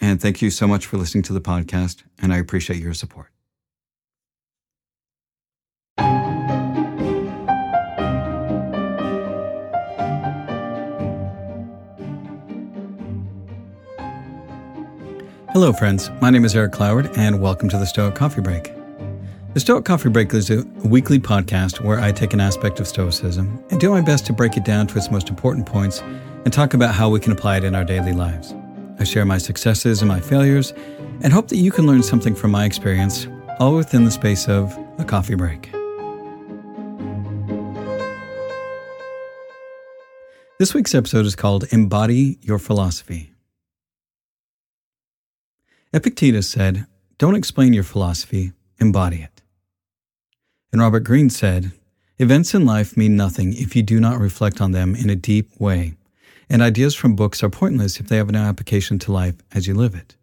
and thank you so much for listening to the podcast, and I appreciate your support. Hello, friends. My name is Erick Cloward, and welcome to the Stoic Coffee Break. The Stoic Coffee Break is a weekly podcast where I take an aspect of Stoicism and do my best to break it down to its most important points and talk about how we can apply it in our daily lives. I share my successes and my failures and hope that you can learn something from my experience, all within the space of a coffee break. This week's episode is called Embody Your Philosophy. Epictetus said, Don't explain your philosophy, embody it. And Robert Greene said, Events in life mean nothing if you do not reflect on them in a deep way and ideas from books are pointless if they have no application to life as you live it.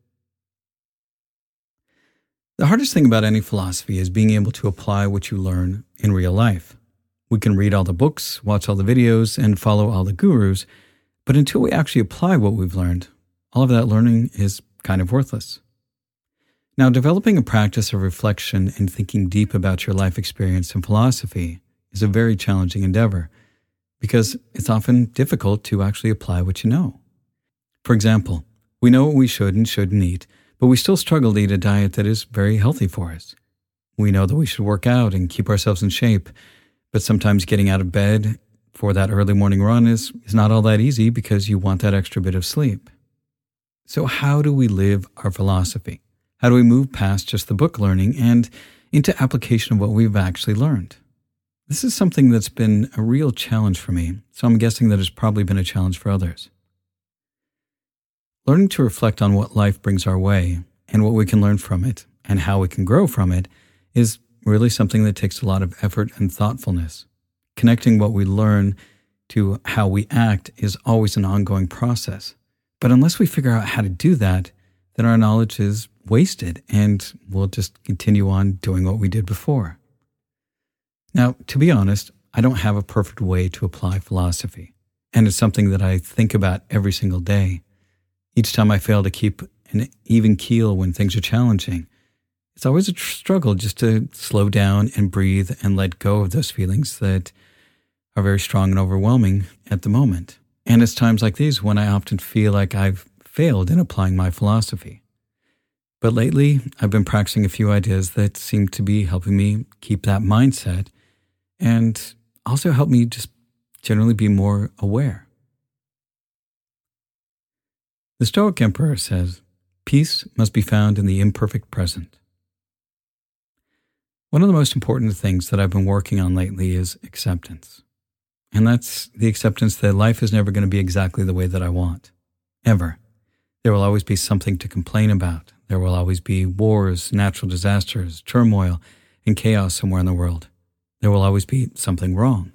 The hardest thing about any philosophy is being able to apply what you learn in real life. We can read all the books, watch all the videos, and follow all the gurus, but until we actually apply what we've learned, all of that learning is kind of worthless. Now, developing a practice of reflection and thinking deep about your life experience and philosophy is a very challenging endeavor because it's often difficult to actually apply what you know. For example, we know what we should and shouldn't eat, but we still struggle to eat a diet that is very healthy for us. We know that we should work out and keep ourselves in shape, but sometimes getting out of bed for that early morning run is, is not all that easy because you want that extra bit of sleep. So, how do we live our philosophy? How do we move past just the book learning and into application of what we've actually learned? This is something that's been a real challenge for me, so I'm guessing that it's probably been a challenge for others. Learning to reflect on what life brings our way and what we can learn from it and how we can grow from it is really something that takes a lot of effort and thoughtfulness. Connecting what we learn to how we act is always an ongoing process. But unless we figure out how to do that, then our knowledge is wasted and we'll just continue on doing what we did before. Now, to be honest, I don't have a perfect way to apply philosophy, and it's something that I think about every single day. Each time I fail to keep an even keel when things are challenging, it's always a struggle just to slow down and breathe and let go of those feelings that are very strong and overwhelming at the moment. And it's times like these when I often feel like I've failed in applying my philosophy. But lately, I've been practicing a few ideas that seem to be helping me keep that mindset and also help me just generally be more aware. The Stoic Emperor says, Peace must be found in the imperfect present. One of the most important things that I've been working on lately is acceptance. And that's the acceptance that life is never going to be exactly the way that I want. Ever. There will always be something to complain about. There will always be wars, natural disasters, turmoil, and chaos somewhere in the world there will always be something wrong.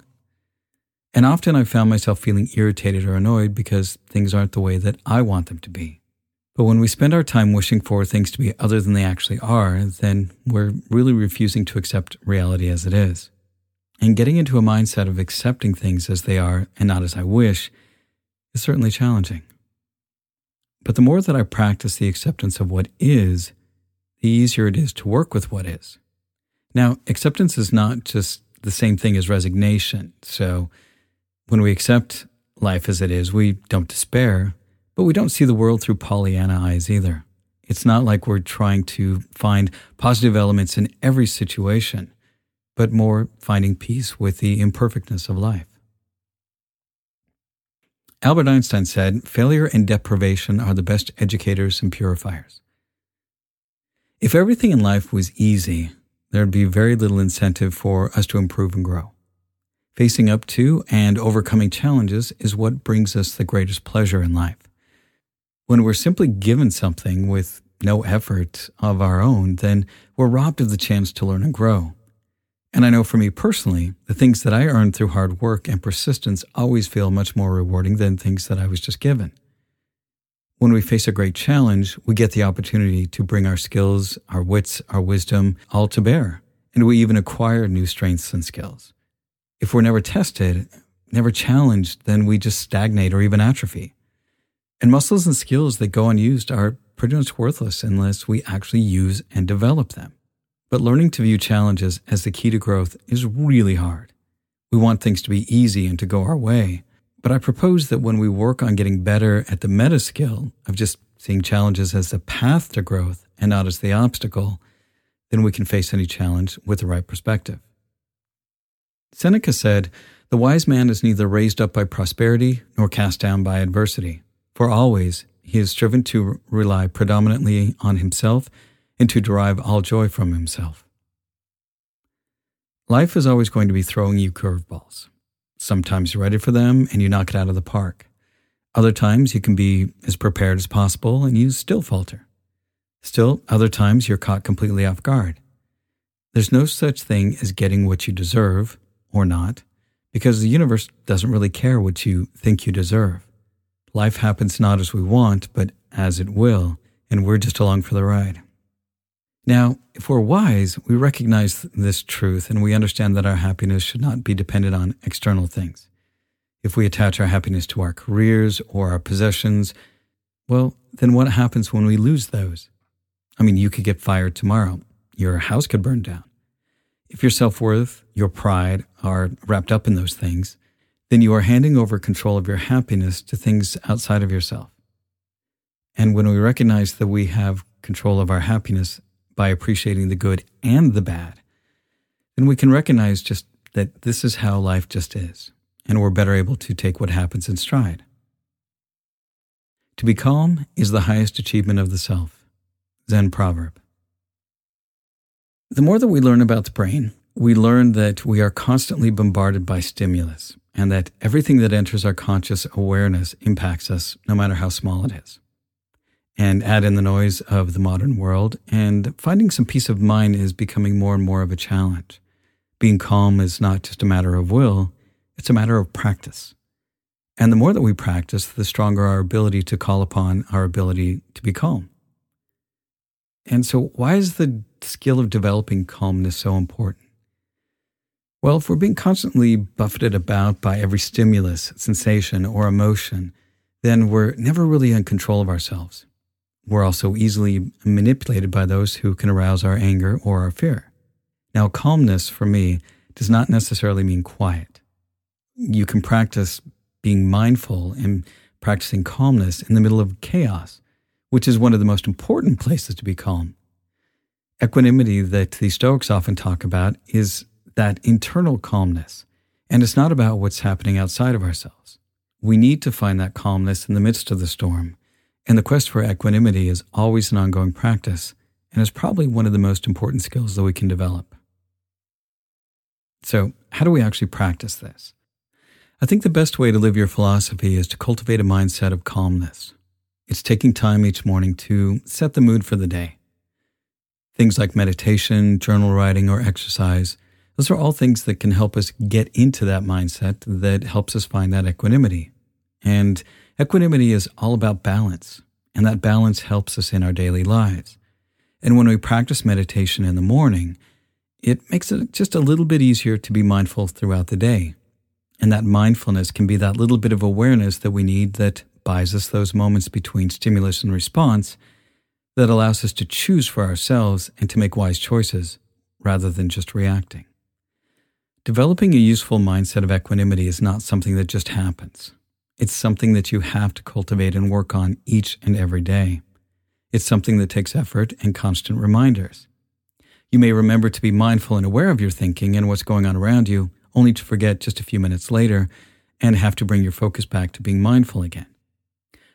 And often I found myself feeling irritated or annoyed because things aren't the way that I want them to be. But when we spend our time wishing for things to be other than they actually are, then we're really refusing to accept reality as it is. And getting into a mindset of accepting things as they are and not as I wish is certainly challenging. But the more that I practice the acceptance of what is, the easier it is to work with what is. Now, acceptance is not just the same thing as resignation. So when we accept life as it is, we don't despair, but we don't see the world through Pollyanna eyes either. It's not like we're trying to find positive elements in every situation, but more finding peace with the imperfectness of life. Albert Einstein said, Failure and deprivation are the best educators and purifiers. If everything in life was easy, there'd be very little incentive for us to improve and grow. Facing up to and overcoming challenges is what brings us the greatest pleasure in life. When we're simply given something with no effort of our own, then we're robbed of the chance to learn and grow. And I know for me personally, the things that I earned through hard work and persistence always feel much more rewarding than things that I was just given. When we face a great challenge, we get the opportunity to bring our skills, our wits, our wisdom all to bear, and we even acquire new strengths and skills. If we're never tested, never challenged, then we just stagnate or even atrophy. And muscles and skills that go unused are pretty much worthless unless we actually use and develop them. But learning to view challenges as the key to growth is really hard. We want things to be easy and to go our way. But I propose that when we work on getting better at the meta skill of just seeing challenges as the path to growth and not as the obstacle, then we can face any challenge with the right perspective. Seneca said, The wise man is neither raised up by prosperity nor cast down by adversity, for always he has striven to rely predominantly on himself and to derive all joy from himself. Life is always going to be throwing you curveballs. Sometimes you're ready for them and you knock it out of the park. Other times you can be as prepared as possible and you still falter. Still, other times you're caught completely off guard. There's no such thing as getting what you deserve or not, because the universe doesn't really care what you think you deserve. Life happens not as we want, but as it will, and we're just along for the ride. Now, if we're wise, we recognize this truth and we understand that our happiness should not be dependent on external things. If we attach our happiness to our careers or our possessions, well, then what happens when we lose those? I mean, you could get fired tomorrow. Your house could burn down. If your self worth, your pride are wrapped up in those things, then you are handing over control of your happiness to things outside of yourself. And when we recognize that we have control of our happiness by appreciating the good and the bad, then we can recognize just that this is how life just is, and we're better able to take what happens in stride. To be calm is the highest achievement of the self. Zen proverb. The more that we learn about the brain, we learn that we are constantly bombarded by stimulus and that everything that enters our conscious awareness impacts us, no matter how small it is and add in the noise of the modern world. And finding some peace of mind is becoming more and more of a challenge. Being calm is not just a matter of will, it's a matter of practice. And the more that we practice, the stronger our ability to call upon our ability to be calm. And so, why is the skill of developing calmness so important? Well, if we're being constantly buffeted about by every stimulus, sensation, or emotion, then we're never really in control of ourselves. We're also easily manipulated by those who can arouse our anger or our fear. Now, calmness for me does not necessarily mean quiet. You can practice being mindful and practicing calmness in the middle of chaos, which is one of the most important places to be calm. Equanimity that the Stoics often talk about is that internal calmness, and it's not about what's happening outside of ourselves. We need to find that calmness in the midst of the storm and the quest for equanimity is always an ongoing practice and is probably one of the most important skills that we can develop. So, how do we actually practice this? I think the best way to live your philosophy is to cultivate a mindset of calmness. It's taking time each morning to set the mood for the day. Things like meditation, journal writing, or exercise, those are all things that can help us get into that mindset that helps us find that equanimity. And Equanimity is all about balance, and that balance helps us in our daily lives. And when we practice meditation in the morning, it makes it just a little bit easier to be mindful throughout the day. And that mindfulness can be that little bit of awareness that we need that buys us those moments between stimulus and response that allows us to choose for ourselves and to make wise choices rather than just reacting. Developing a useful mindset of equanimity is not something that just happens. It's something that you have to cultivate and work on each and every day. It's something that takes effort and constant reminders. You may remember to be mindful and aware of your thinking and what's going on around you, only to forget just a few minutes later and have to bring your focus back to being mindful again.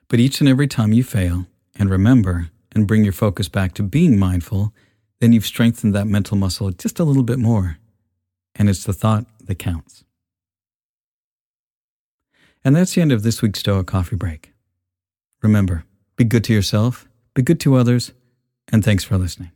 But each and every time you fail and remember and bring your focus back to being mindful, then you've strengthened that mental muscle just a little bit more. And it's the thought that counts. And that's the end of this week's Stoic Coffee Break. Remember, be good to yourself, be good to others, and thanks for listening.